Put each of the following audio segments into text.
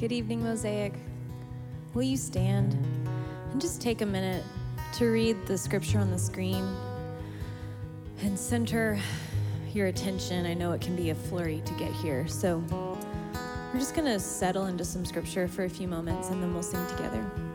Good evening, Mosaic. Will you stand and just take a minute to read the scripture on the screen and center your attention? I know it can be a flurry to get here, so we're just going to settle into some scripture for a few moments and then we'll sing together.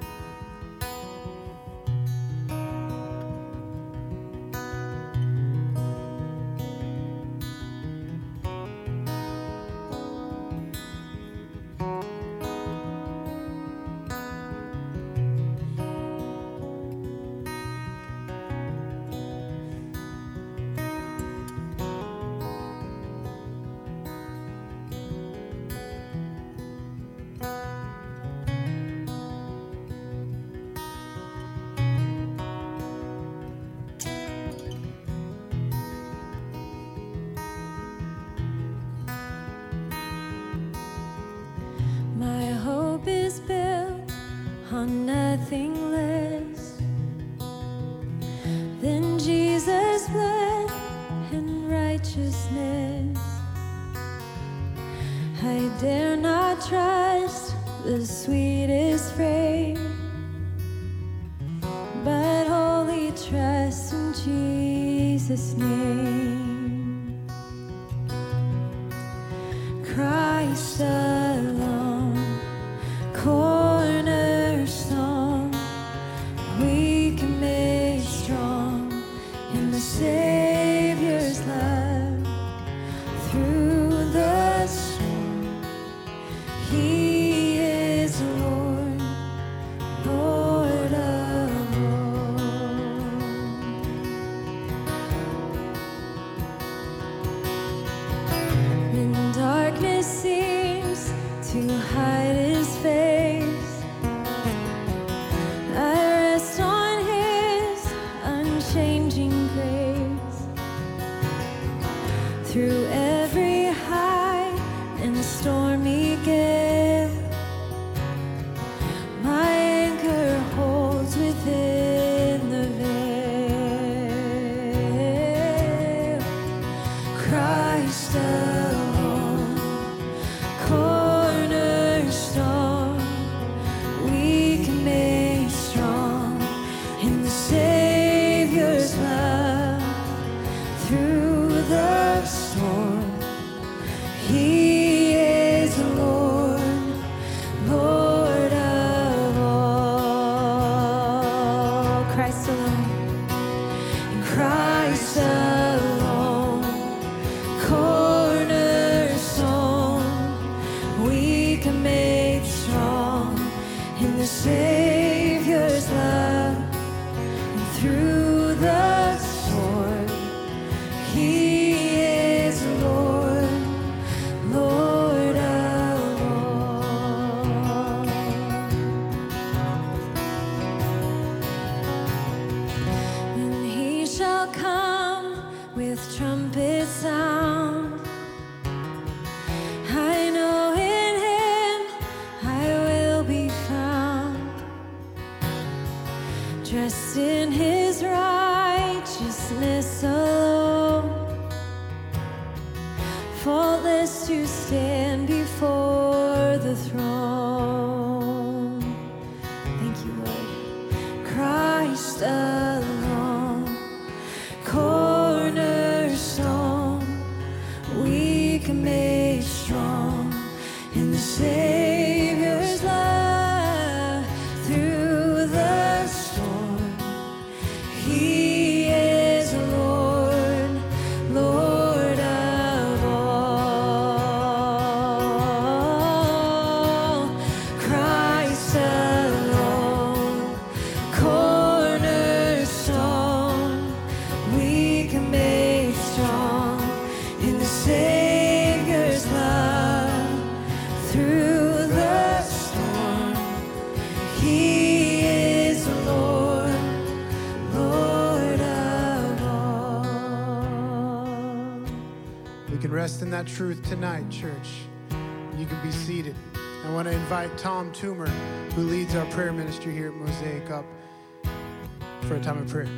Truth tonight, church. You can be seated. I want to invite Tom Toomer, who leads our prayer ministry here at Mosaic, up for a time of prayer.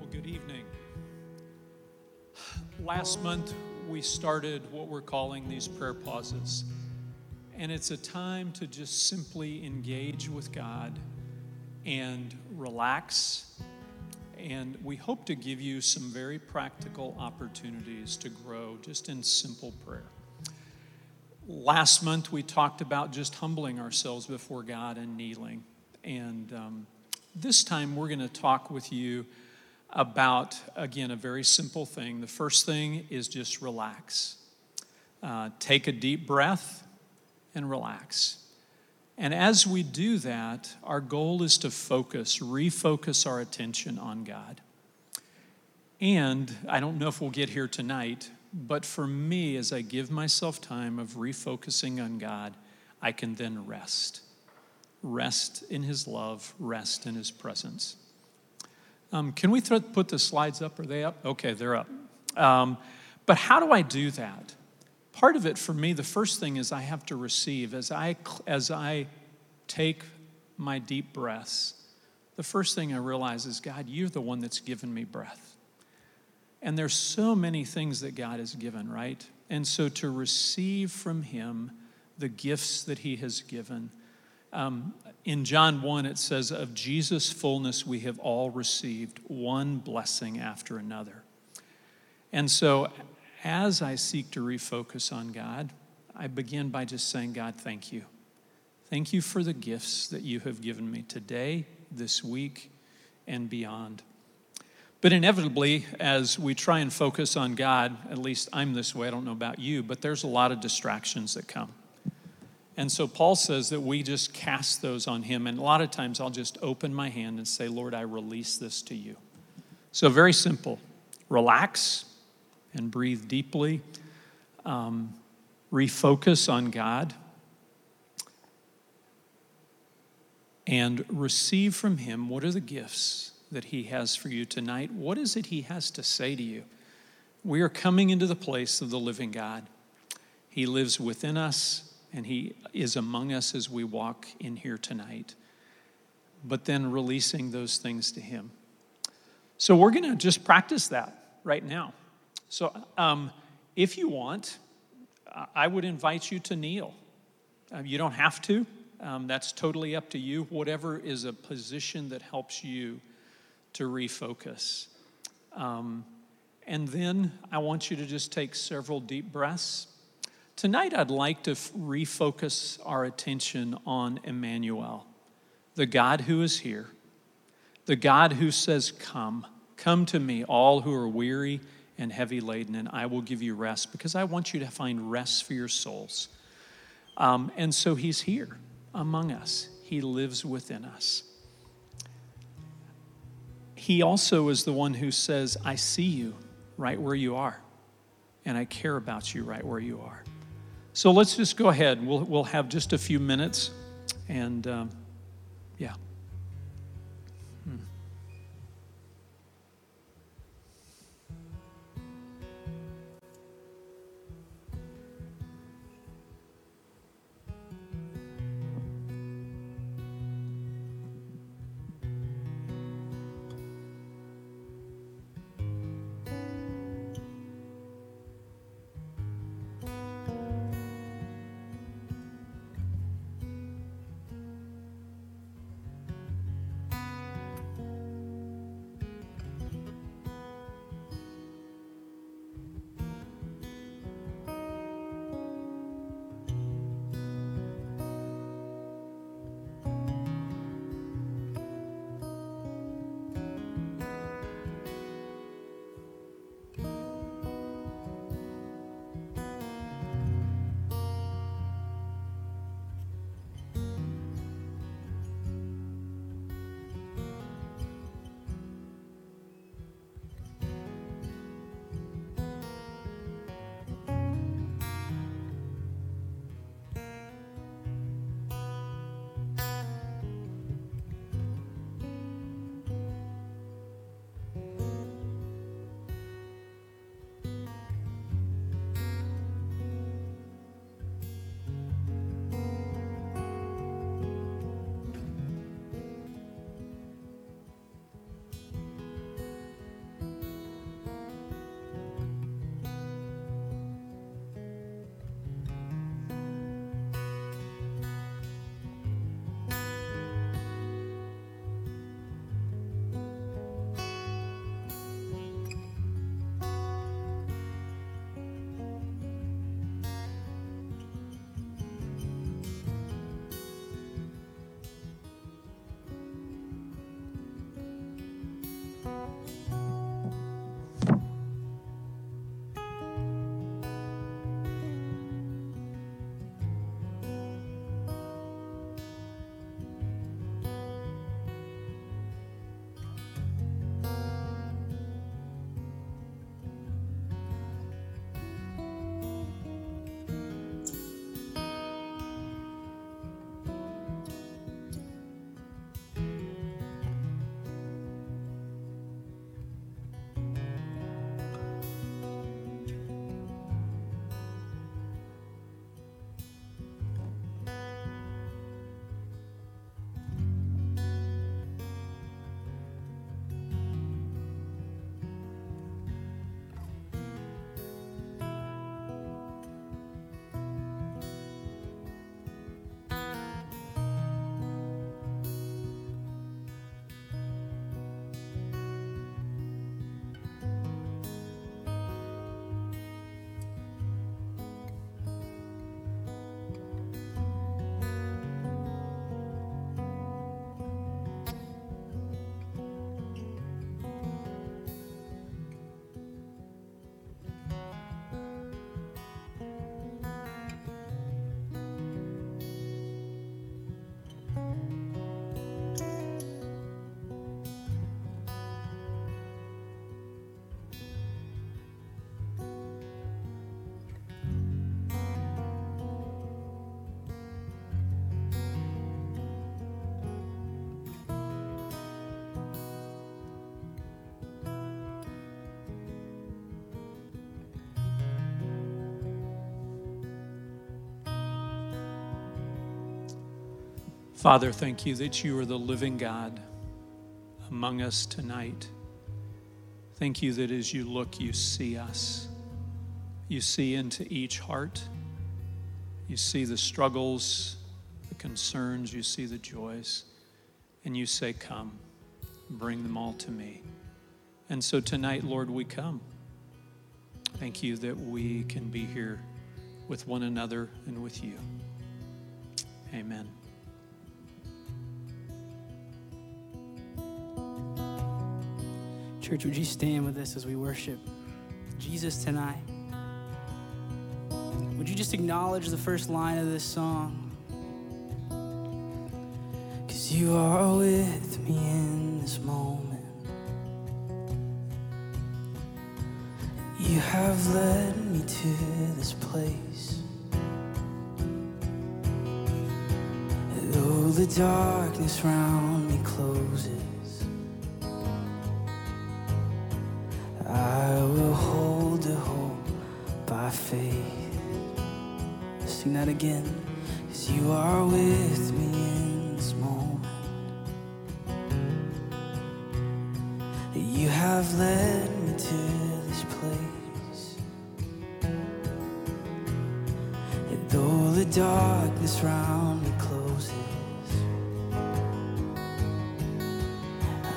Well, good evening. last month we started what we're calling these prayer pauses. And it's a time to just simply engage with God and relax. And we hope to give you some very practical opportunities to grow just in simple prayer. Last month we talked about just humbling ourselves before God and kneeling. And um, this time we're going to talk with you about, again, a very simple thing. The first thing is just relax. Uh, take a deep breath and relax. And as we do that, our goal is to focus, refocus our attention on God. And I don't know if we'll get here tonight, but for me, as I give myself time of refocusing on God, I can then rest. Rest in His love, rest in His presence. Um, can we th- put the slides up? Are they up? Okay, they're up. Um, but how do I do that? Part of it for me, the first thing is I have to receive. As I, as I take my deep breaths, the first thing I realize is God, you're the one that's given me breath. And there's so many things that God has given, right? And so to receive from Him the gifts that He has given. Um, in John 1, it says, Of Jesus' fullness we have all received one blessing after another. And so, as I seek to refocus on God, I begin by just saying, God, thank you. Thank you for the gifts that you have given me today, this week, and beyond. But inevitably, as we try and focus on God, at least I'm this way, I don't know about you, but there's a lot of distractions that come. And so Paul says that we just cast those on him. And a lot of times I'll just open my hand and say, Lord, I release this to you. So, very simple relax and breathe deeply, um, refocus on God, and receive from Him what are the gifts that He has for you tonight? What is it He has to say to you? We are coming into the place of the living God. He lives within us and He is among us as we walk in here tonight. But then releasing those things to Him. So we're going to just practice that right now. So um, if you want, I would invite you to kneel. Uh, you don't have to, um, that's totally up to you. Whatever is a position that helps you to refocus. Um, and then I want you to just take several deep breaths. Tonight, I'd like to refocus our attention on Emmanuel, the God who is here, the God who says, Come, come to me, all who are weary and heavy laden, and I will give you rest, because I want you to find rest for your souls. Um, and so he's here among us, he lives within us. He also is the one who says, I see you right where you are, and I care about you right where you are. So let's just go ahead. We'll, we'll have just a few minutes. And um, yeah. Father, thank you that you are the living God among us tonight. Thank you that as you look, you see us. You see into each heart. You see the struggles, the concerns, you see the joys, and you say, Come, bring them all to me. And so tonight, Lord, we come. Thank you that we can be here with one another and with you. Amen. Church, would you stand with us as we worship Jesus tonight? Would you just acknowledge the first line of this song? Because you are with me in this moment. You have led me to this place. Though the darkness round me closes, faith. Sing that again. Cause you are with me in this moment. You have led me to this place. And though the darkness round me closes,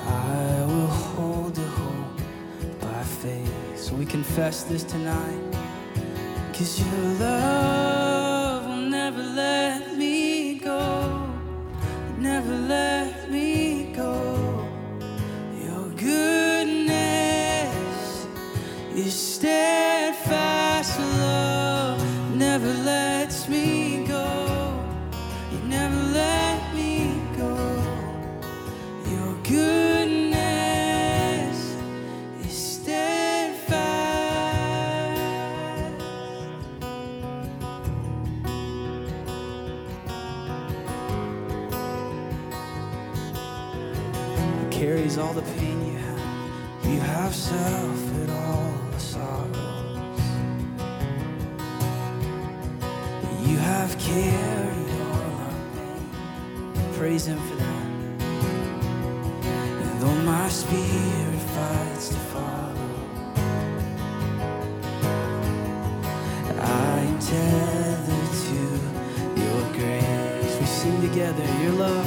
I will hold the hope by faith. So we confess this tonight. Cause your love will never let me go. Never let me go. Your goodness is steadfast love.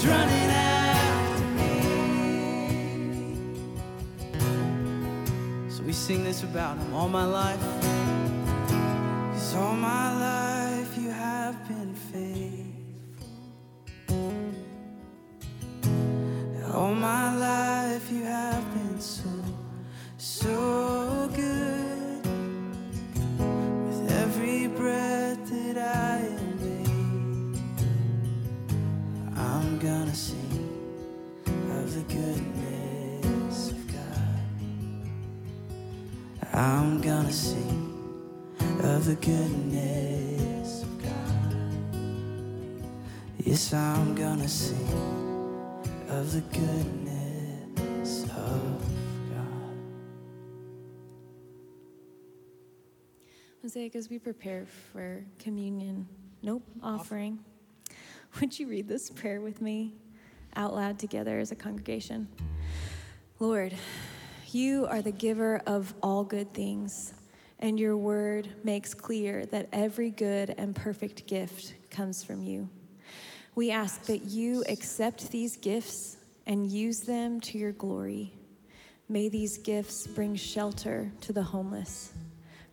So we sing this about him all my life. Cause all my life I'm gonna sing of the goodness of God. Mosaic, as we prepare for communion, nope, offering, would you read this prayer with me out loud together as a congregation? Lord, you are the giver of all good things, and your word makes clear that every good and perfect gift comes from you. We ask that you accept these gifts and use them to your glory. May these gifts bring shelter to the homeless,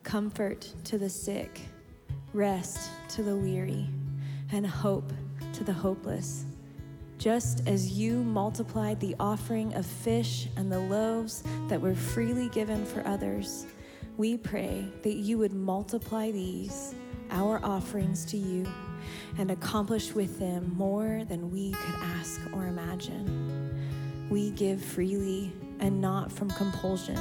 comfort to the sick, rest to the weary, and hope to the hopeless. Just as you multiplied the offering of fish and the loaves that were freely given for others, we pray that you would multiply these, our offerings to you, and accomplish with them more than we could ask or imagine. We give freely and not from compulsion,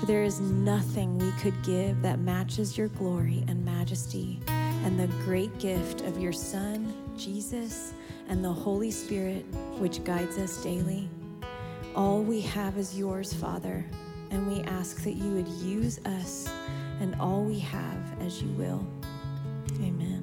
for there is nothing we could give that matches your glory and majesty and the great gift of your Son, Jesus, and the Holy Spirit, which guides us daily. All we have is yours, Father, and we ask that you would use us and all we have as you will. Amen.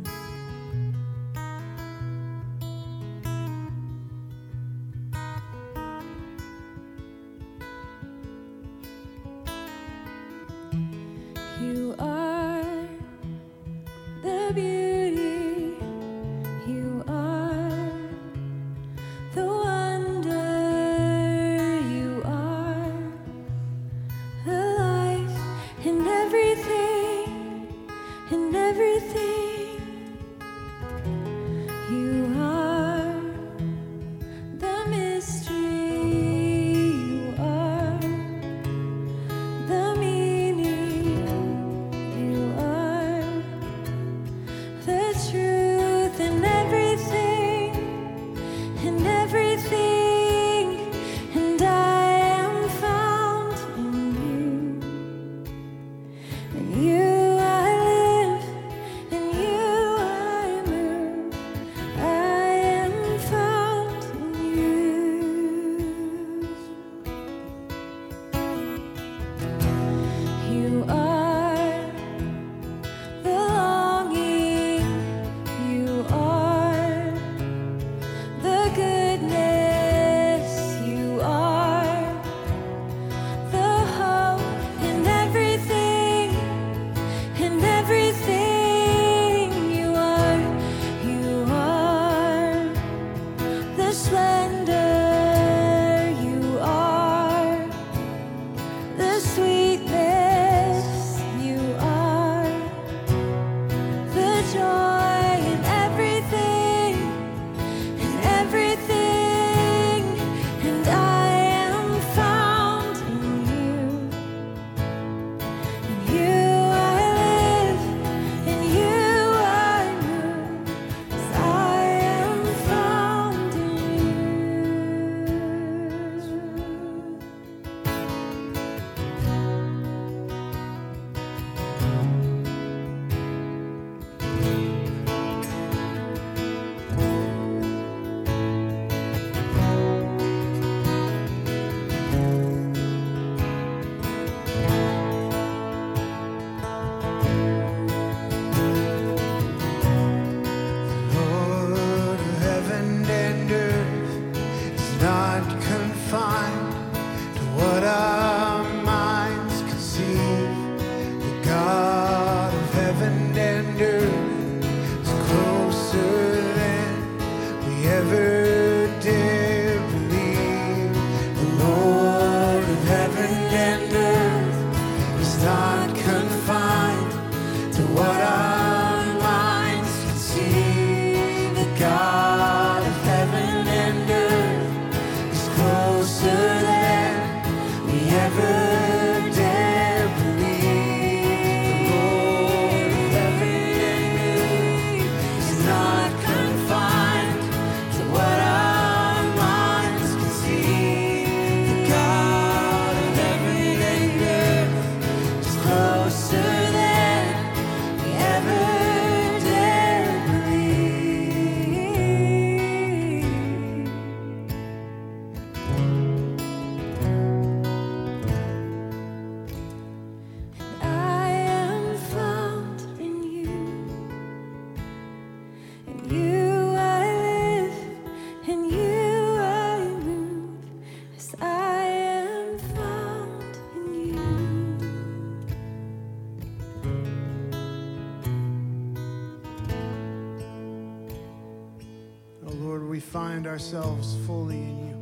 Ourselves fully in you.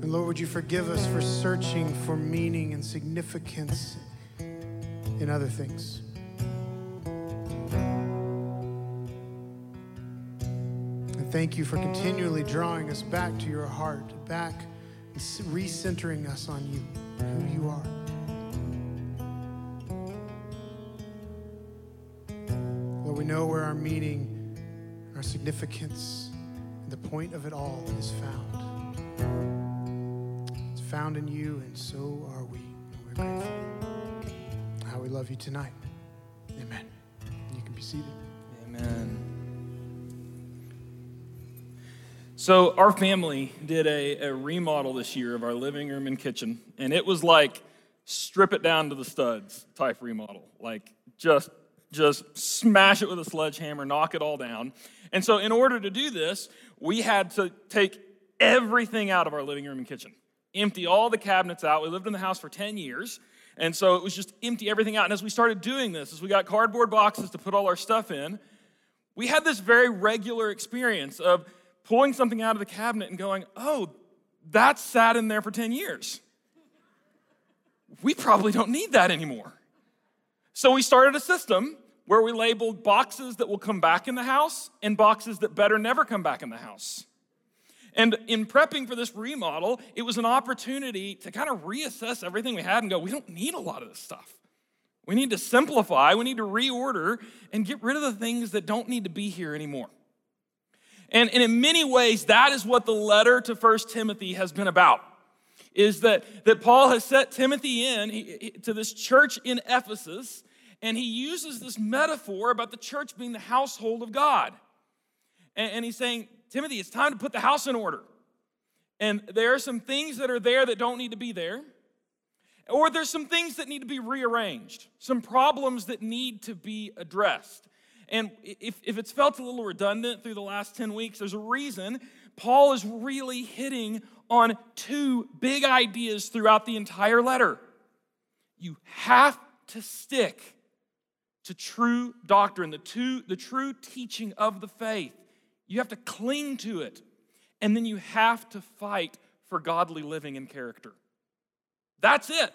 And Lord, would you forgive us for searching for meaning and significance in other things? And thank you for continually drawing us back to your heart, back and recentering us on you, who you are. Significance, and the point of it all is found. It's found in you, and so are we. And we're grateful. How we love you tonight. Amen. You can be seated. Amen. So, our family did a, a remodel this year of our living room and kitchen, and it was like strip it down to the studs type remodel. Like, just just smash it with a sledgehammer, knock it all down. And so, in order to do this, we had to take everything out of our living room and kitchen, empty all the cabinets out. We lived in the house for 10 years. And so it was just empty everything out. And as we started doing this, as we got cardboard boxes to put all our stuff in, we had this very regular experience of pulling something out of the cabinet and going, oh, that sat in there for 10 years. We probably don't need that anymore. So we started a system where we labeled boxes that will come back in the house and boxes that better never come back in the house. And in prepping for this remodel, it was an opportunity to kind of reassess everything we had and go, we don't need a lot of this stuff. We need to simplify, we need to reorder and get rid of the things that don't need to be here anymore. And, and in many ways, that is what the letter to First Timothy has been about. Is that, that Paul has set Timothy in he- to this church in Ephesus, and he uses this metaphor about the church being the household of God. And, and he's saying, Timothy, it's time to put the house in order. And there are some things that are there that don't need to be there. Or there's some things that need to be rearranged, some problems that need to be addressed. And if, if it's felt a little redundant through the last 10 weeks, there's a reason. Paul is really hitting on two big ideas throughout the entire letter. You have to stick to true doctrine, the, two, the true teaching of the faith. You have to cling to it. And then you have to fight for godly living and character. That's it.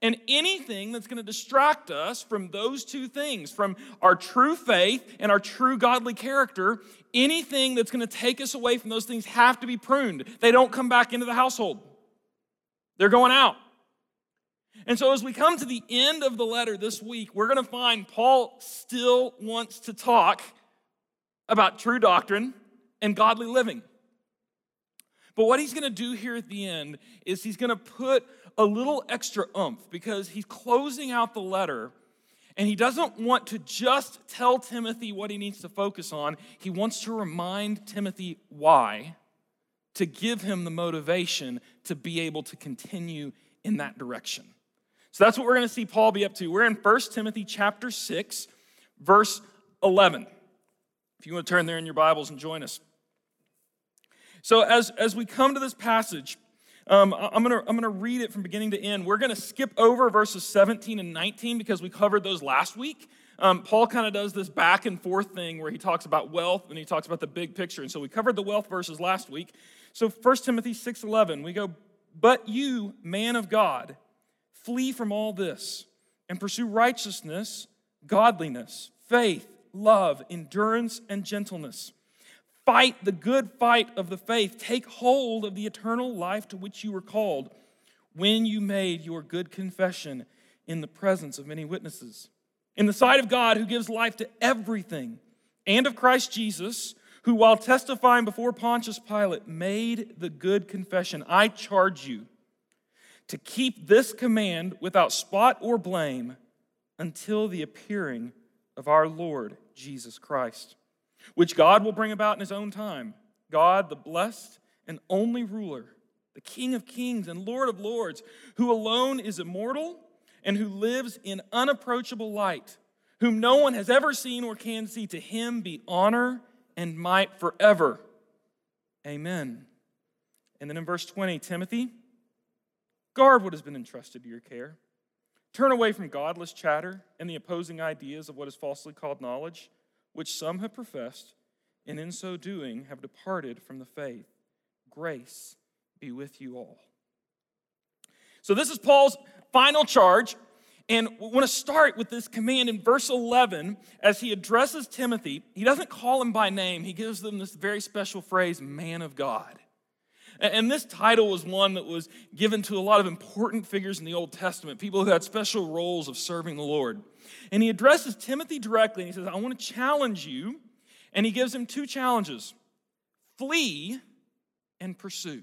And anything that's going to distract us from those two things, from our true faith and our true godly character, anything that's going to take us away from those things have to be pruned. They don't come back into the household, they're going out. And so, as we come to the end of the letter this week, we're going to find Paul still wants to talk about true doctrine and godly living. But what he's going to do here at the end is he's going to put a little extra oomph because he's closing out the letter and he doesn't want to just tell Timothy what he needs to focus on. He wants to remind Timothy why to give him the motivation to be able to continue in that direction. So that's what we're going to see Paul be up to. We're in 1 Timothy chapter 6, verse 11. If you want to turn there in your Bibles and join us. So, as, as we come to this passage, um, I'm going to I'm gonna read it from beginning to end. We're going to skip over verses 17 and 19 because we covered those last week. Um, Paul kind of does this back and forth thing where he talks about wealth and he talks about the big picture. And so we covered the wealth verses last week. So 1 Timothy 6:11, we go, "But you, man of God, flee from all this and pursue righteousness, godliness, faith, love, endurance, and gentleness." Fight the good fight of the faith. Take hold of the eternal life to which you were called when you made your good confession in the presence of many witnesses. In the sight of God, who gives life to everything, and of Christ Jesus, who, while testifying before Pontius Pilate, made the good confession I charge you to keep this command without spot or blame until the appearing of our Lord Jesus Christ which God will bring about in his own time. God, the blessed and only ruler, the King of kings and Lord of lords, who alone is immortal and who lives in unapproachable light, whom no one has ever seen or can see, to him be honor and might forever. Amen. And then in verse 20, Timothy, guard what has been entrusted to your care. Turn away from godless chatter and the opposing ideas of what is falsely called knowledge which some have professed, and in so doing have departed from the faith. Grace be with you all. So, this is Paul's final charge. And we want to start with this command in verse 11 as he addresses Timothy. He doesn't call him by name, he gives them this very special phrase, man of God. And this title was one that was given to a lot of important figures in the Old Testament, people who had special roles of serving the Lord. And he addresses Timothy directly and he says, I want to challenge you. And he gives him two challenges flee and pursue.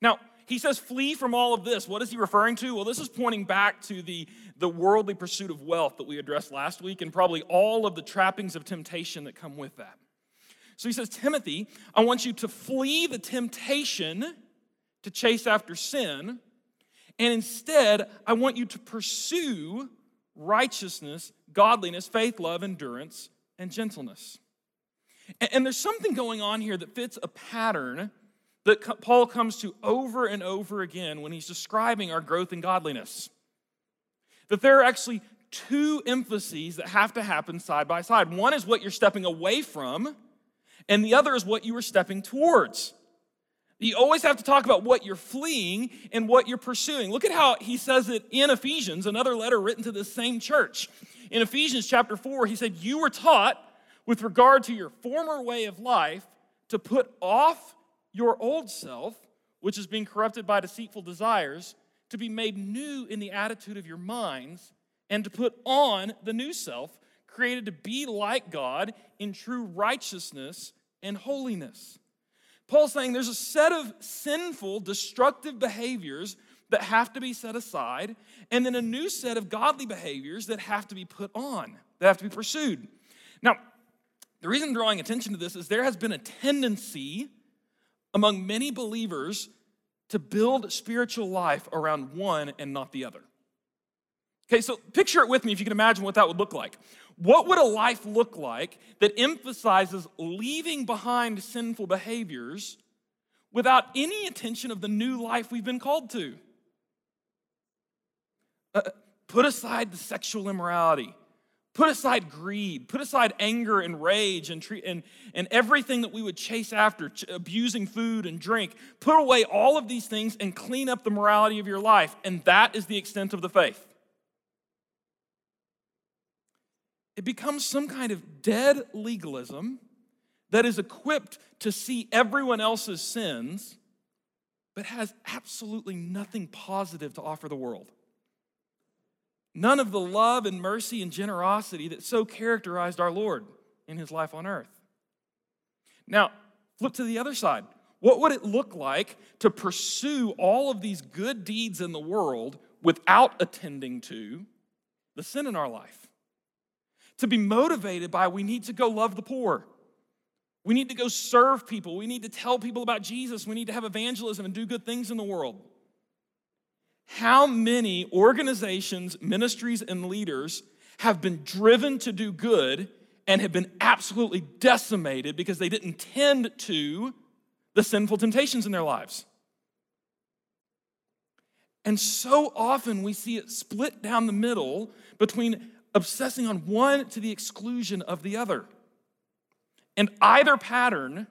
Now, he says, flee from all of this. What is he referring to? Well, this is pointing back to the, the worldly pursuit of wealth that we addressed last week and probably all of the trappings of temptation that come with that. So he says, Timothy, I want you to flee the temptation to chase after sin, and instead, I want you to pursue righteousness, godliness, faith, love, endurance, and gentleness. And, there's something going on here that fits a pattern that Paul comes to over and over again when he's describing our growth in godliness. That there are actually two emphases that have to happen side by side. One is what you're stepping away from, and the other is what you are stepping towards. You always have to talk about what you're fleeing and what you're pursuing. Look at how he says it in Ephesians, another letter written to the same church. In Ephesians chapter 4, he said, You were taught with regard to your former way of life to put off your old self, which is being corrupted by deceitful desires, to be made new in the attitude of your minds, and to put on the new self, created to be like God in true righteousness and holiness. Paul's saying there's a set of sinful, destructive behaviors that have to be set aside, and then a new set of godly behaviors that have to be put on, that have to be pursued. Now, the reason I'm drawing attention to this is there has been a tendency among many believers to build spiritual life around one and not the other. Okay, so picture it with me if you can imagine what that would look like. What would a life look like that emphasizes leaving behind sinful behaviors without any attention of the new life we've been called to? Uh, put aside the sexual immorality. Put aside greed. Put aside anger and rage and, treat, and, and everything that we would chase after, ch- abusing food and drink. Put away all of these things and clean up the morality of your life. And that is the extent of the faith. It becomes some kind of dead legalism that is equipped to see everyone else's sins, but has absolutely nothing positive to offer the world. None of the love and mercy and generosity that so characterized our Lord in his life on earth. Now, flip to the other side. What would it look like to pursue all of these good deeds in the world without attending to the sin in our life? To be motivated by we need to go love the poor. We need to go serve people. We need to tell people about Jesus. We need to have evangelism and do good things in the world. How many organizations, ministries, and leaders have been driven to do good and have been absolutely decimated because they didn't tend to the sinful temptations in their lives. And so often we see it split down the middle between obsessing on one to the exclusion of the other. And either pattern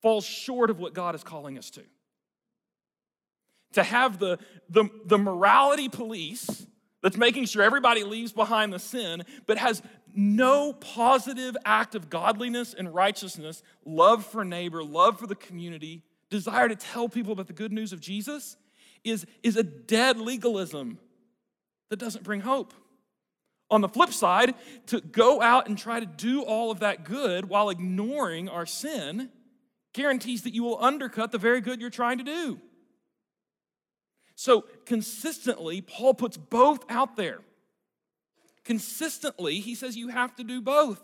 falls short of what God is calling us to. To have the, the, the morality police that's making sure everybody leaves behind the sin, but has no positive act of godliness and righteousness, love for neighbor, love for the community, desire to tell people about the good news of Jesus, is, is a dead legalism that doesn't bring hope. On the flip side, to go out and try to do all of that good while ignoring our sin guarantees that you will undercut the very good you're trying to do. So, consistently, Paul puts both out there. Consistently, he says you have to do both.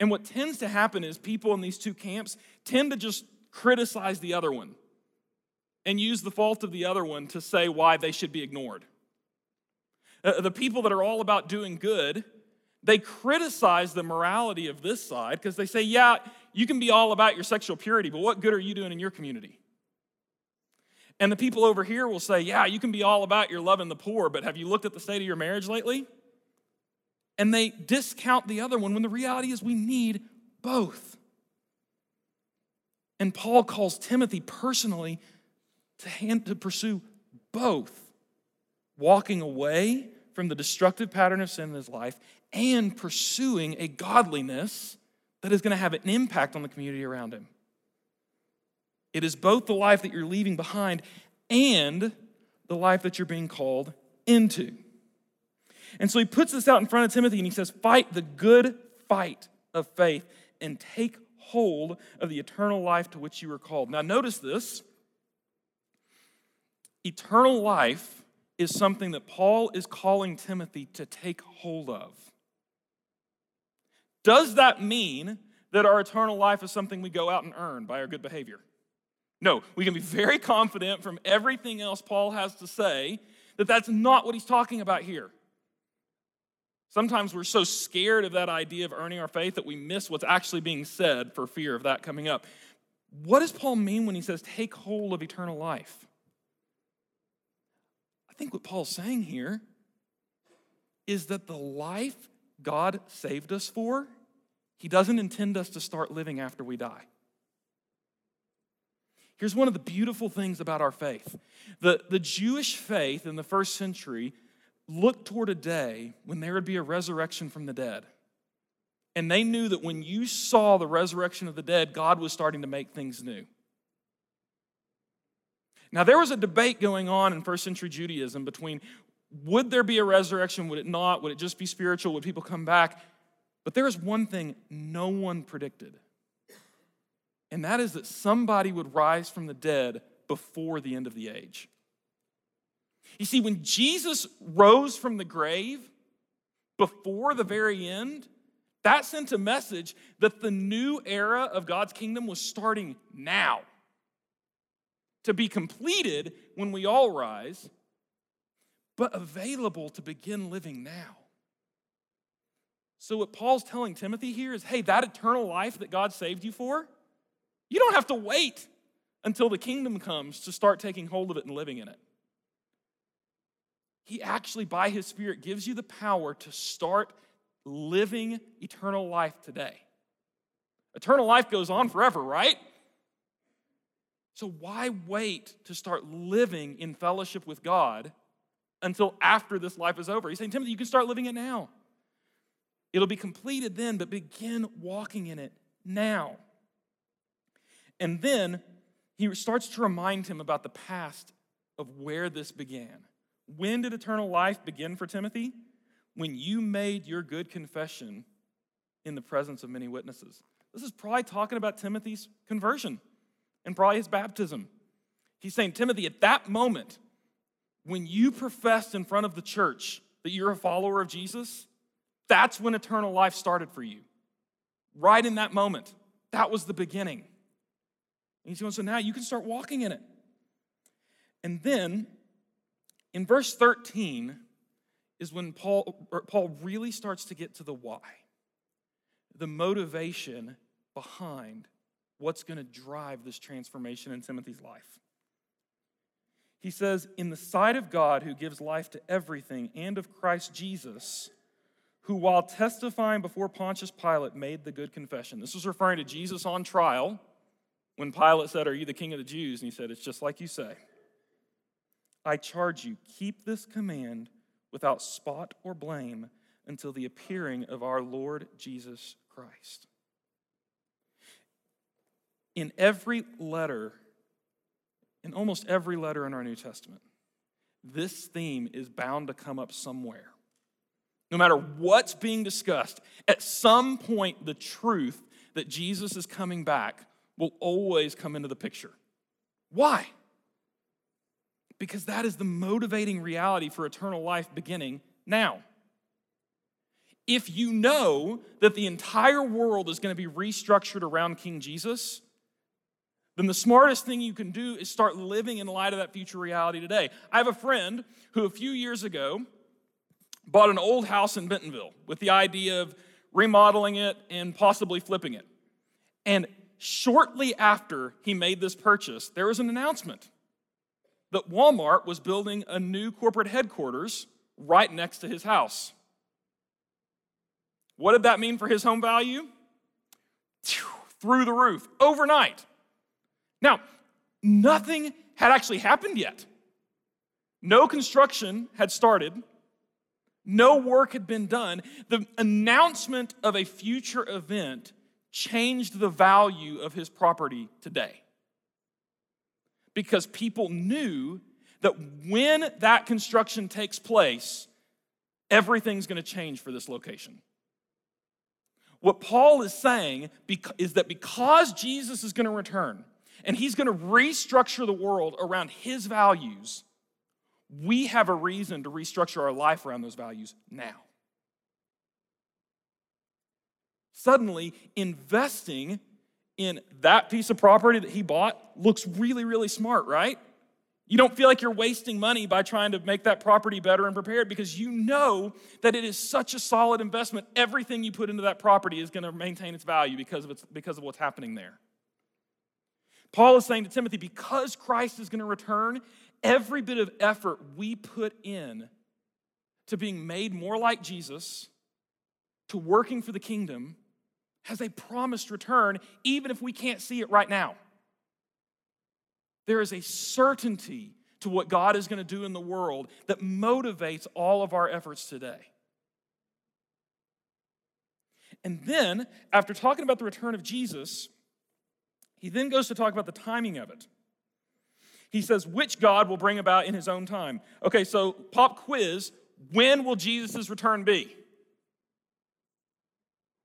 And what tends to happen is people in these two camps tend to just criticize the other one and use the fault of the other one to say why they should be ignored. Uh, the people that are all about doing good, they criticize the morality of this side because they say, yeah, you can be all about your sexual purity, but what good are you doing in your community? And the people over here will say, yeah, you can be all about your loving the poor, but have you looked at the state of your marriage lately? And they discount the other one when the reality is we need both. And Paul calls Timothy personally to, hand, to pursue both, walking away from the destructive pattern of sin in his life and pursuing a godliness that is going to have an impact on the community around him. It is both the life that you're leaving behind and the life that you're being called into. And so he puts this out in front of Timothy and he says, Fight the good fight of faith and take hold of the eternal life to which you were called. Now, notice this eternal life is something that Paul is calling Timothy to take hold of. Does that mean that our eternal life is something we go out and earn by our good behavior? No, we can be very confident from everything else Paul has to say that that's not what he's talking about here. Sometimes we're so scared of that idea of earning our faith that we miss what's actually being said for fear of that coming up. What does Paul mean when he says, take hold of eternal life? I think what Paul's saying here is that the life God saved us for, He doesn't intend us to start living after we die. Here's one of the beautiful things about our faith the, the Jewish faith in the first century looked toward a day when there would be a resurrection from the dead. And they knew that when you saw the resurrection of the dead, God was starting to make things new. Now, there was a debate going on in first century Judaism between would there be a resurrection? Would it not? Would it just be spiritual? Would people come back? But there is one thing no one predicted, and that is that somebody would rise from the dead before the end of the age. You see, when Jesus rose from the grave before the very end, that sent a message that the new era of God's kingdom was starting now to be completed when we all rise, but available to begin living now. So, what Paul's telling Timothy here is hey, that eternal life that God saved you for, you don't have to wait until the kingdom comes to start taking hold of it and living in it. He actually, by His Spirit, gives you the power to start living eternal life today. Eternal life goes on forever, right? So, why wait to start living in fellowship with God until after this life is over? He's saying, Timothy, you can start living it now. It'll be completed then, but begin walking in it now. And then he starts to remind him about the past of where this began. When did eternal life begin for Timothy? When you made your good confession in the presence of many witnesses. This is probably talking about Timothy's conversion and probably his baptism. He's saying, Timothy, at that moment, when you professed in front of the church that you're a follower of Jesus, that's when eternal life started for you. Right in that moment. That was the beginning. And he's going, so now you can start walking in it. And then in verse 13 is when Paul, Paul really starts to get to the why, the motivation behind what's going to drive this transformation in Timothy's life. He says, In the sight of God who gives life to everything, and of Christ Jesus, who while testifying before Pontius Pilate made the good confession. This was referring to Jesus on trial when Pilate said, Are you the king of the Jews? And he said, It's just like you say. I charge you, keep this command without spot or blame until the appearing of our Lord Jesus Christ. In every letter, in almost every letter in our New Testament, this theme is bound to come up somewhere. No matter what's being discussed, at some point, the truth that Jesus is coming back will always come into the picture. Why? Because that is the motivating reality for eternal life beginning now. If you know that the entire world is going to be restructured around King Jesus, then the smartest thing you can do is start living in light of that future reality today. I have a friend who a few years ago bought an old house in Bentonville with the idea of remodeling it and possibly flipping it. And shortly after he made this purchase, there was an announcement that Walmart was building a new corporate headquarters right next to his house. What did that mean for his home value? Through the roof, overnight. Now, nothing had actually happened yet. No construction had started. No work had been done. The announcement of a future event changed the value of his property today. Because people knew that when that construction takes place, everything's going to change for this location. What Paul is saying is that because Jesus is going to return and he's going to restructure the world around his values, we have a reason to restructure our life around those values now. Suddenly, investing in that piece of property that he bought looks really, really smart, right? You don't feel like you're wasting money by trying to make that property better and prepared because you know that it is such a solid investment. Everything you put into that property is going to maintain its value because of, its, because of what's happening there. Paul is saying to Timothy, because Christ is going to return, every bit of effort we put in to being made more like Jesus, to working for the kingdom, has a promised return, even if we can't see it right now. There is a certainty to what God is going to do in the world that motivates all of our efforts today. And then, after talking about the return of Jesus, he then goes to talk about the timing of it. He says, which God will bring about in his own time. Okay, so pop quiz when will Jesus' return be?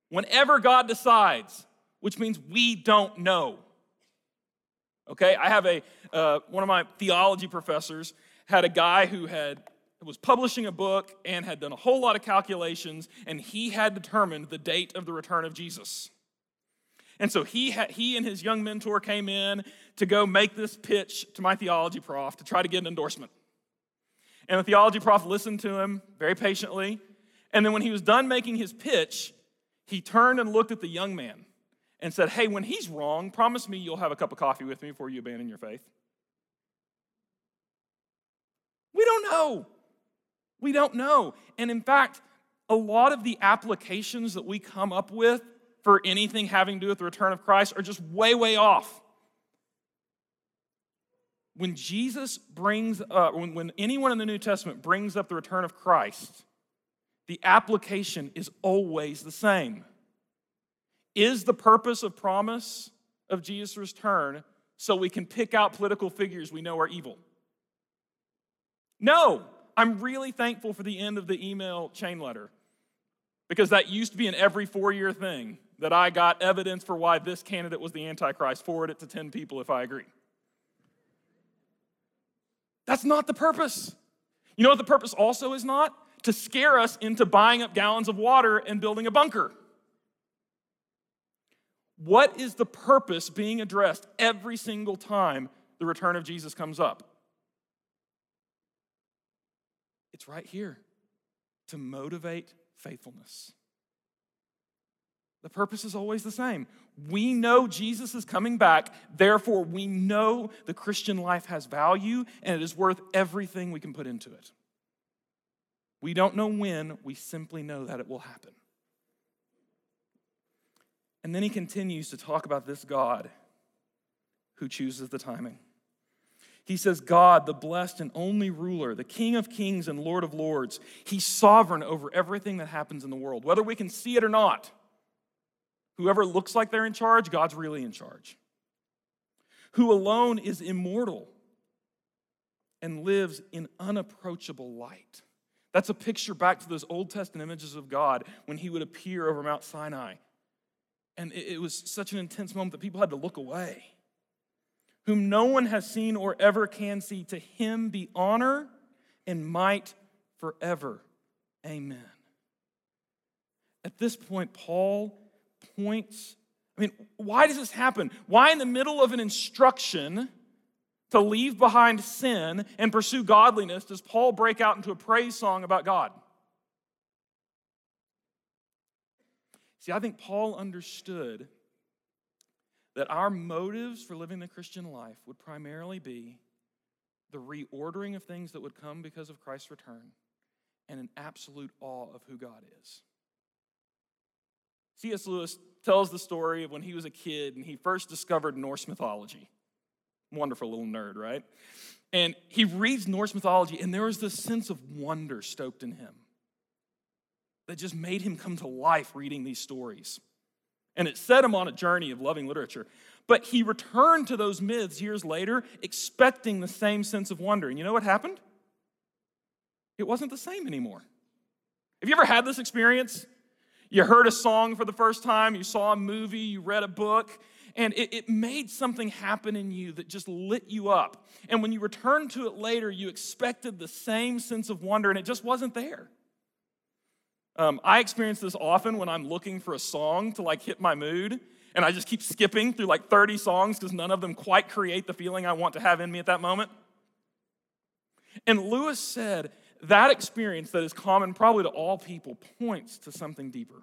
Whenever God decides, which means we don't know. Okay, I have a uh, one of my theology professors had a guy who had was publishing a book and had done a whole lot of calculations, and he had determined the date of the return of Jesus. And so he had, he and his young mentor came in to go make this pitch to my theology prof to try to get an endorsement. And the theology prof listened to him very patiently. And then when he was done making his pitch, he turned and looked at the young man and said, Hey, when he's wrong, promise me you'll have a cup of coffee with me before you abandon your faith. We don't know. We don't know. And in fact, a lot of the applications that we come up with for anything having to do with the return of Christ are just way, way off. When Jesus brings, uh, when, when anyone in the New Testament brings up the return of Christ, the application is always the same. Is the purpose of promise of Jesus' return so we can pick out political figures we know are evil? No, I'm really thankful for the end of the email chain letter because that used to be an every four year thing that I got evidence for why this candidate was the Antichrist, forward it to 10 people if I agree. That's not the purpose. You know what the purpose also is not? To scare us into buying up gallons of water and building a bunker. What is the purpose being addressed every single time the return of Jesus comes up? It's right here to motivate faithfulness. The purpose is always the same. We know Jesus is coming back, therefore, we know the Christian life has value and it is worth everything we can put into it. We don't know when, we simply know that it will happen. And then he continues to talk about this God who chooses the timing. He says, God, the blessed and only ruler, the King of kings and Lord of lords, he's sovereign over everything that happens in the world, whether we can see it or not. Whoever looks like they're in charge, God's really in charge. Who alone is immortal and lives in unapproachable light. That's a picture back to those Old Testament images of God when he would appear over Mount Sinai. And it was such an intense moment that people had to look away. Whom no one has seen or ever can see, to him be honor and might forever. Amen. At this point, Paul points. I mean, why does this happen? Why, in the middle of an instruction to leave behind sin and pursue godliness, does Paul break out into a praise song about God? See, I think Paul understood that our motives for living the Christian life would primarily be the reordering of things that would come because of Christ's return and an absolute awe of who God is. C.S. Lewis tells the story of when he was a kid and he first discovered Norse mythology. Wonderful little nerd, right? And he reads Norse mythology, and there was this sense of wonder stoked in him that just made him come to life reading these stories. And it set him on a journey of loving literature. But he returned to those myths years later, expecting the same sense of wonder. And you know what happened? It wasn't the same anymore. Have you ever had this experience? You heard a song for the first time, you saw a movie, you read a book, and it, it, made something happen in you that just lit you up. And when you returned to it later, you expected the same sense of wonder, and it just wasn't there. Um, I experience this often when I'm looking for a song to like hit my mood, and I just keep skipping through like 30 songs because none of them quite create the feeling I want to have in me at that moment. And Lewis said, that experience that is common probably to all people points to something deeper.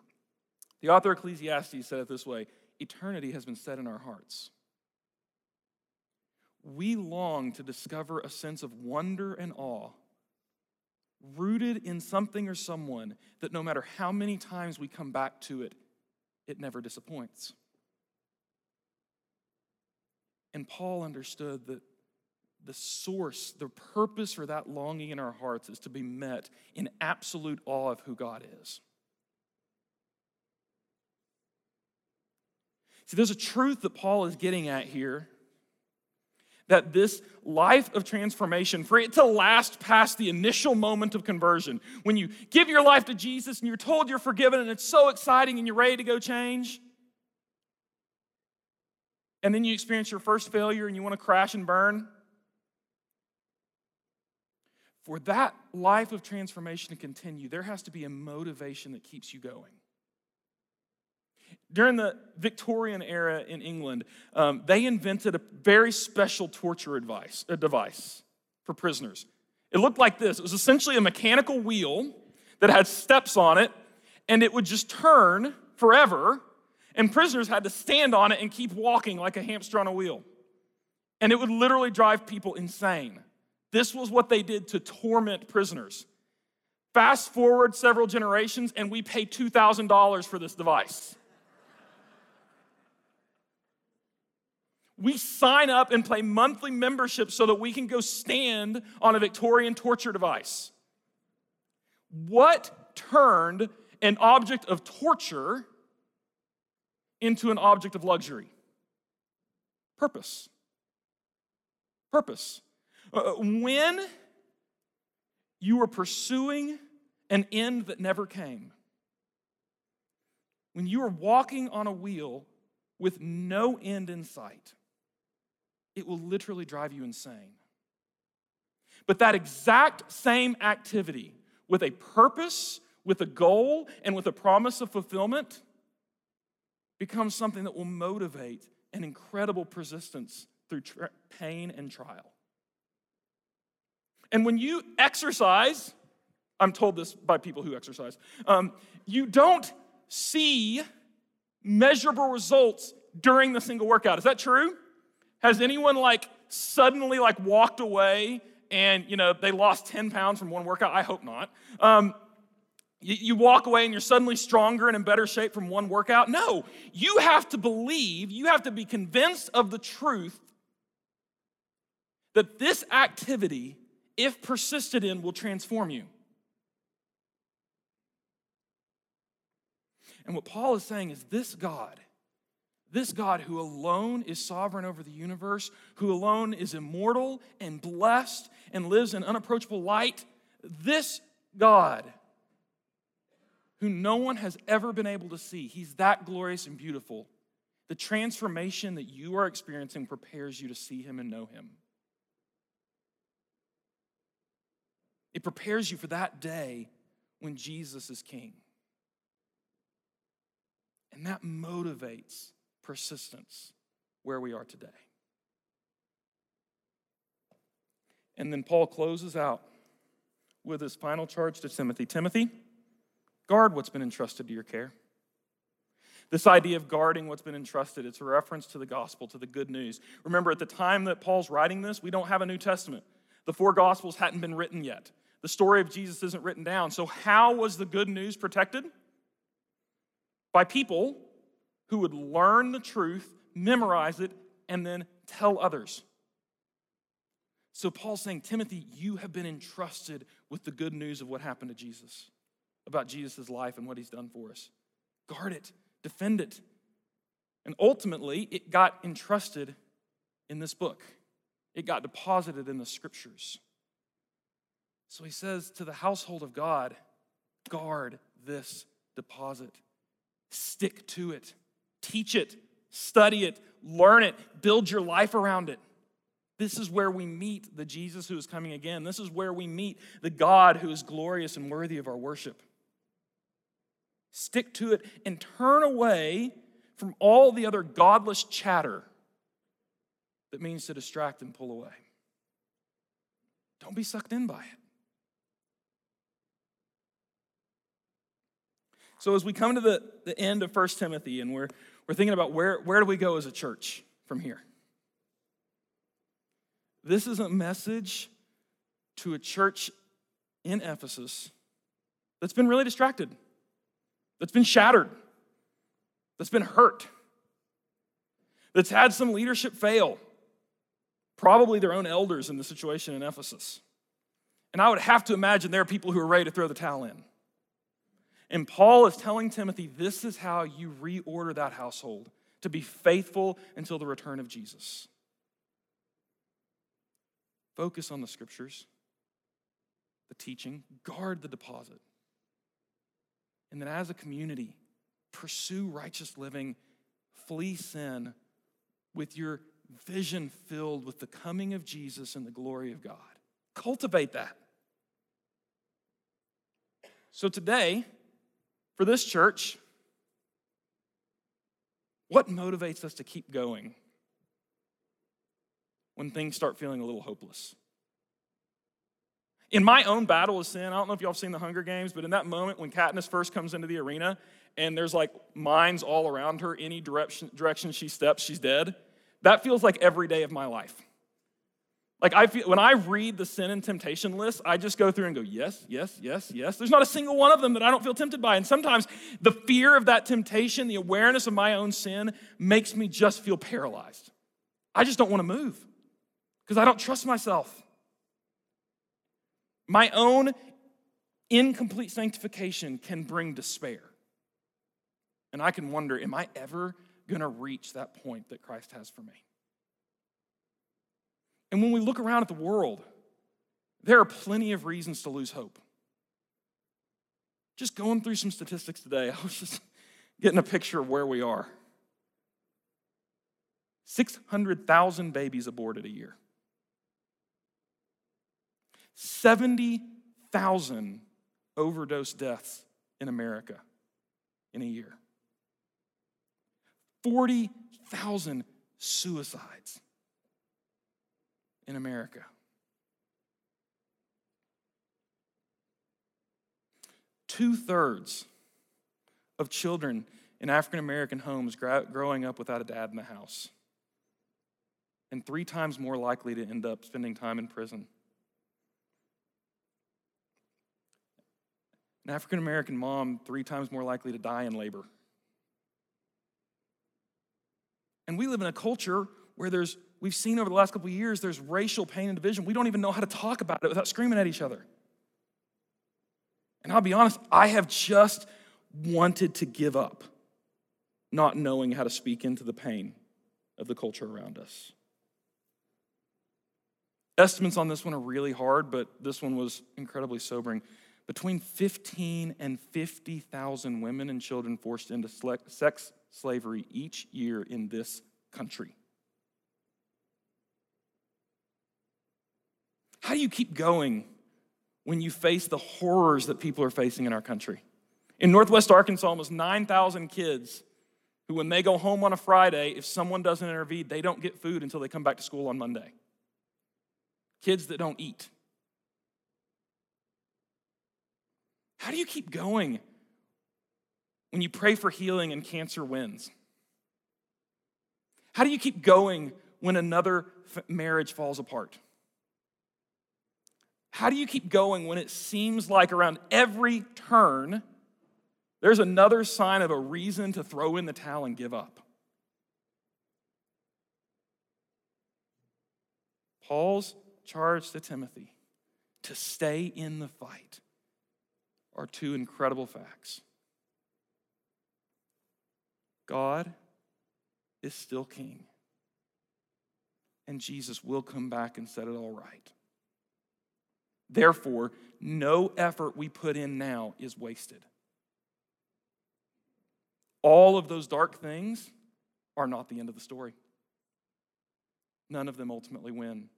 The author Ecclesiastes said it this way eternity has been set in our hearts. We long to discover a sense of wonder and awe rooted in something or someone that no matter how many times we come back to it, it never disappoints. And Paul understood that the source, the purpose for that longing in our hearts is to be met in absolute awe of who God is. See, there's a truth that Paul is getting at here that this life of transformation, for it to last past the initial moment of conversion, when you give your life to Jesus and you're told you're forgiven and it's so exciting and you're ready to go change, and then you experience your first failure and you want to crash and burn, for that life of transformation to continue, there has to be a motivation that keeps you going. During the Victorian era in England, um, they invented a very special torture advice, a device for prisoners. It looked like this it was essentially a mechanical wheel that had steps on it, and it would just turn forever, and prisoners had to stand on it and keep walking like a hamster on a wheel. And it would literally drive people insane. This was what they did to torment prisoners. Fast forward several generations, and we pay $2,000 for this device. we sign up and pay monthly membership so that we can go stand on a Victorian torture device. What turned an object of torture into an object of luxury? Purpose. Purpose. Uh, when you were pursuing an end that never came, when you were walking on a wheel with no end in sight, it will literally drive you insane. But that exact same activity with a purpose, with a goal, and with a promise of fulfillment becomes something that will motivate an incredible persistence through tra- pain and trial. And when you exercise, I'm told this by people who exercise, um, you don't see measurable results during the single workout. Is that true? Has anyone like suddenly like walked away and you know they lost 10 pounds from one workout? I hope not. Um, you, you walk away and you're suddenly stronger and in better shape from one workout? No, you have to believe, you have to be convinced of the truth that this activity, if persisted in, will transform you. And what Paul is saying is this God, this God who alone is sovereign over the universe, who alone is immortal and blessed and lives in unapproachable light, this God who no one has ever been able to see, he's that glorious and beautiful. The transformation that you are experiencing prepares you to see him and know him. It prepares you for that day when Jesus is king. And that motivates persistence where we are today. And then Paul closes out with his final charge to Timothy Timothy, guard what's been entrusted to your care. This idea of guarding what's been entrusted, it's a reference to the gospel, to the good news. Remember, at the time that Paul's writing this, we don't have a New Testament. The four gospels hadn't been written yet. The story of Jesus isn't written down. So, how was the good news protected? by people who would learn the truth, memorize it, and then tell others. So Paul's saying, Timothy, you have been entrusted with the good news of what happened to Jesus, about Jesus' life and what he's done for us. Guard it, defend it. And ultimately, it got entrusted in this book, it got deposited in the scriptures. So he says to the household of God, guard this deposit. Stick to it, teach it, study it, learn it, build your life around it. This is where we meet the Jesus who is coming again. This is where we meet the God who is glorious and worthy of our worship. Stick to it and turn away from all the other godless chatter that means to distract and pull away. Don't be sucked in by it. So as we come to the, the end of 1 Timothy and we're, we're thinking about where, where do we go as a church from here? This is a message to a church in Ephesus that's been really distracted, that's been shattered, that's been hurt, that's had some leadership fail, probably their own elders in the situation in Ephesus. And I would have to imagine there are people who are ready to throw the towel in. And Paul is telling Timothy, this is how you reorder that household to be faithful until the return of Jesus. Focus on the scriptures, the teaching, guard the deposit. And then as a community, pursue righteous living, flee sin with your vision filled with the coming of Jesus and the glory of God. Cultivate that. So today, for this church, what motivates us to keep going when things start feeling a little hopeless? In my own battle with sin, I don't know if y'all have seen the Hunger Games, but in that moment when Katniss first comes into the arena and there's like mines all around her, any direction, direction she steps, she's dead, that feels like every day of my life. Like I feel when I read the sin and temptation list, I just go through and go, yes, yes, yes, yes. There's not a single one of them that I don't feel tempted by. And sometimes the fear of that temptation, the awareness of my own sin, makes me just feel paralyzed. I just don't want to move because I don't trust myself. My own incomplete sanctification can bring despair. And I can wonder, am I ever going to reach that point that Christ has for me? And when we look around at the world, there are plenty of reasons to lose hope. Just going through some statistics today, I was just getting a picture of where we are. 600,000 babies aborted a year, 70,000 overdose deaths in America in a year, 40,000 suicides in America. Two thirds of children in African American homes growing up without a dad in the house, and three times more likely to end up spending time in prison. An African American mom, three times more likely to die in labor. And we live in a culture where there's, we've seen over the last couple years, there's racial pain and division. We don't even know how to talk about it without screaming at each other. And I'll be honest, I have just wanted to give up, not knowing how to speak into the pain of the culture around us. Estimates on this one are really hard, but this one was incredibly sobering. Between 15 and 50,000 women and children forced into sex slavery each year in this country. How do you keep going when you face the horrors that people are facing in our country? In Northwest Arkansas, almost 9,000 kids who, when they go home on a Friday, if someone doesn't intervene, they don't get food until they come back to school on Monday. Kids that don't eat. How do you keep going when you pray for healing and cancer wins? How do you keep going when another marriage falls apart? How do you keep going when it seems like around every turn there's another sign of a reason to throw in the towel and give up? Paul's charge to Timothy to stay in the fight are two incredible facts. God is still king. And Jesus will come back and set it all right. Therefore, no effort we put in now is wasted. All of those dark things are not the end of the story. None of them ultimately win.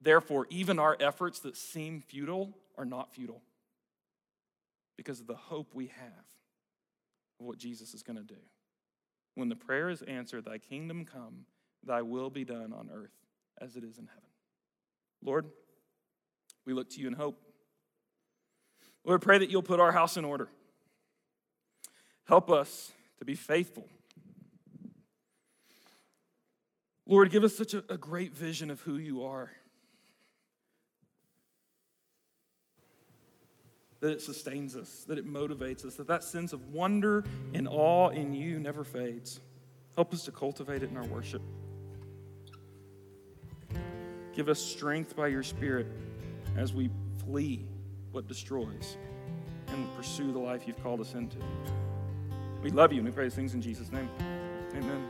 Therefore, even our efforts that seem futile are not futile because of the hope we have of what Jesus is going to do. When the prayer is answered, Thy kingdom come, Thy will be done on earth as it is in heaven. Lord, we look to you in hope. Lord, pray that you'll put our house in order. Help us to be faithful. Lord, give us such a, a great vision of who you are. that it sustains us, that it motivates us, that that sense of wonder and awe in you never fades. Help us to cultivate it in our worship. Give us strength by your Spirit as we flee what destroys and pursue the life you've called us into. We love you and we pray these things in Jesus' name. Amen.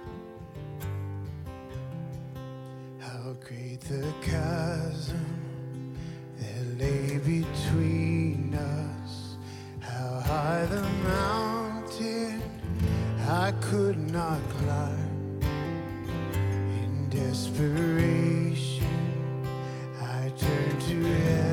How great the chasm that lay between us, how high the mountain I could not climb in desperation. Turned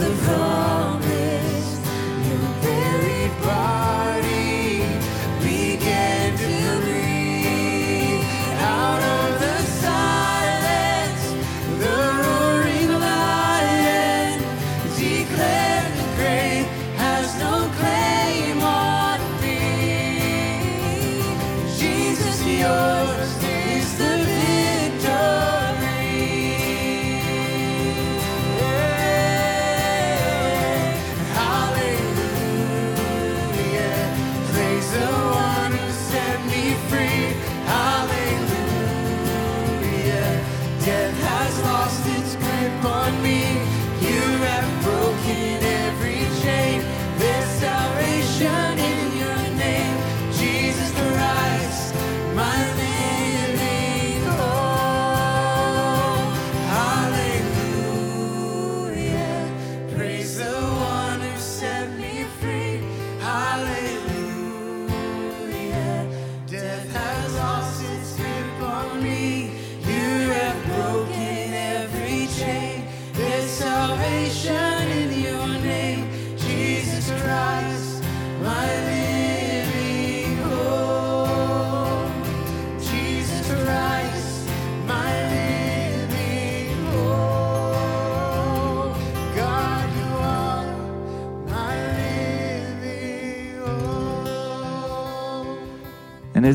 the promise.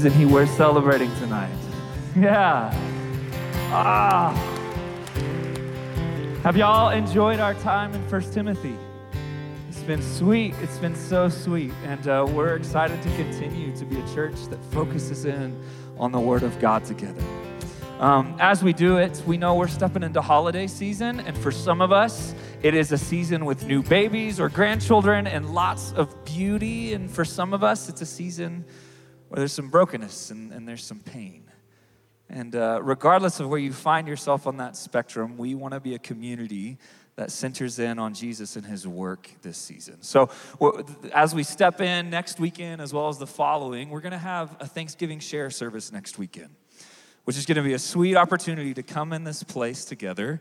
Isn't he worth celebrating tonight? Yeah. Ah. Have y'all enjoyed our time in First Timothy? It's been sweet. It's been so sweet. And uh, we're excited to continue to be a church that focuses in on the Word of God together. Um, as we do it, we know we're stepping into holiday season, and for some of us, it is a season with new babies or grandchildren and lots of beauty. And for some of us, it's a season where there's some brokenness and, and there's some pain. And uh, regardless of where you find yourself on that spectrum, we want to be a community that centers in on Jesus and his work this season. So, as we step in next weekend, as well as the following, we're going to have a Thanksgiving share service next weekend, which is going to be a sweet opportunity to come in this place together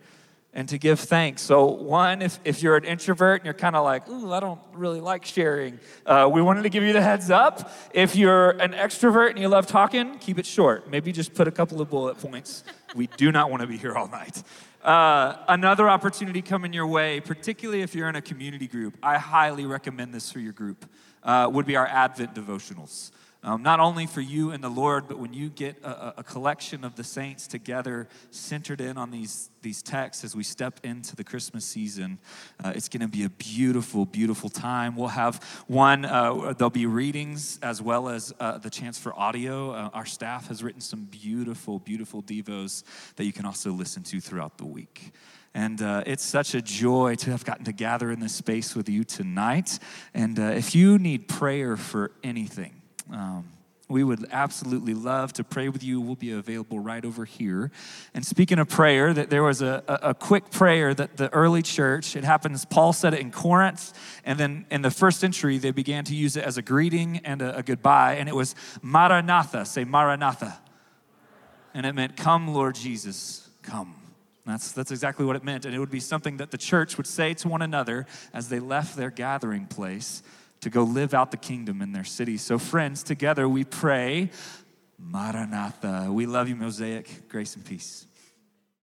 and to give thanks. So, one, if, if you're an introvert and you're kind of like, ooh, I don't really like sharing, uh, we wanted to give you the heads up. If you're an extrovert and you love talking, keep it short. Maybe just put a couple of bullet points. We do not want to be here all night. Uh, another opportunity coming your way, particularly if you're in a community group, I highly recommend this for your group, uh, would be our Advent devotionals. Um, not only for you and the Lord, but when you get a, a collection of the saints together, centered in on these, these texts as we step into the Christmas season, uh, it's going to be a beautiful, beautiful time. We'll have one, uh, there'll be readings as well as uh, the chance for audio. Uh, our staff has written some beautiful, beautiful devos that you can also listen to throughout the week. And uh, it's such a joy to have gotten to gather in this space with you tonight. And uh, if you need prayer for anything, um, we would absolutely love to pray with you. We'll be available right over here. And speaking of prayer, that there was a, a, quick prayer that the early church, it happens, Paul said it in Corinth, and then in the first century, they began to use it as a greeting and a, a goodbye, and it was Maranatha. Say Maranatha. And it meant, Come, Lord Jesus, come. That's, that's exactly what it meant. And it would be something that the church would say to one another as they left their gathering place to go live out the kingdom in their city. So, friends, together we pray, Maranatha. We love you, Mosaic. Grace and peace.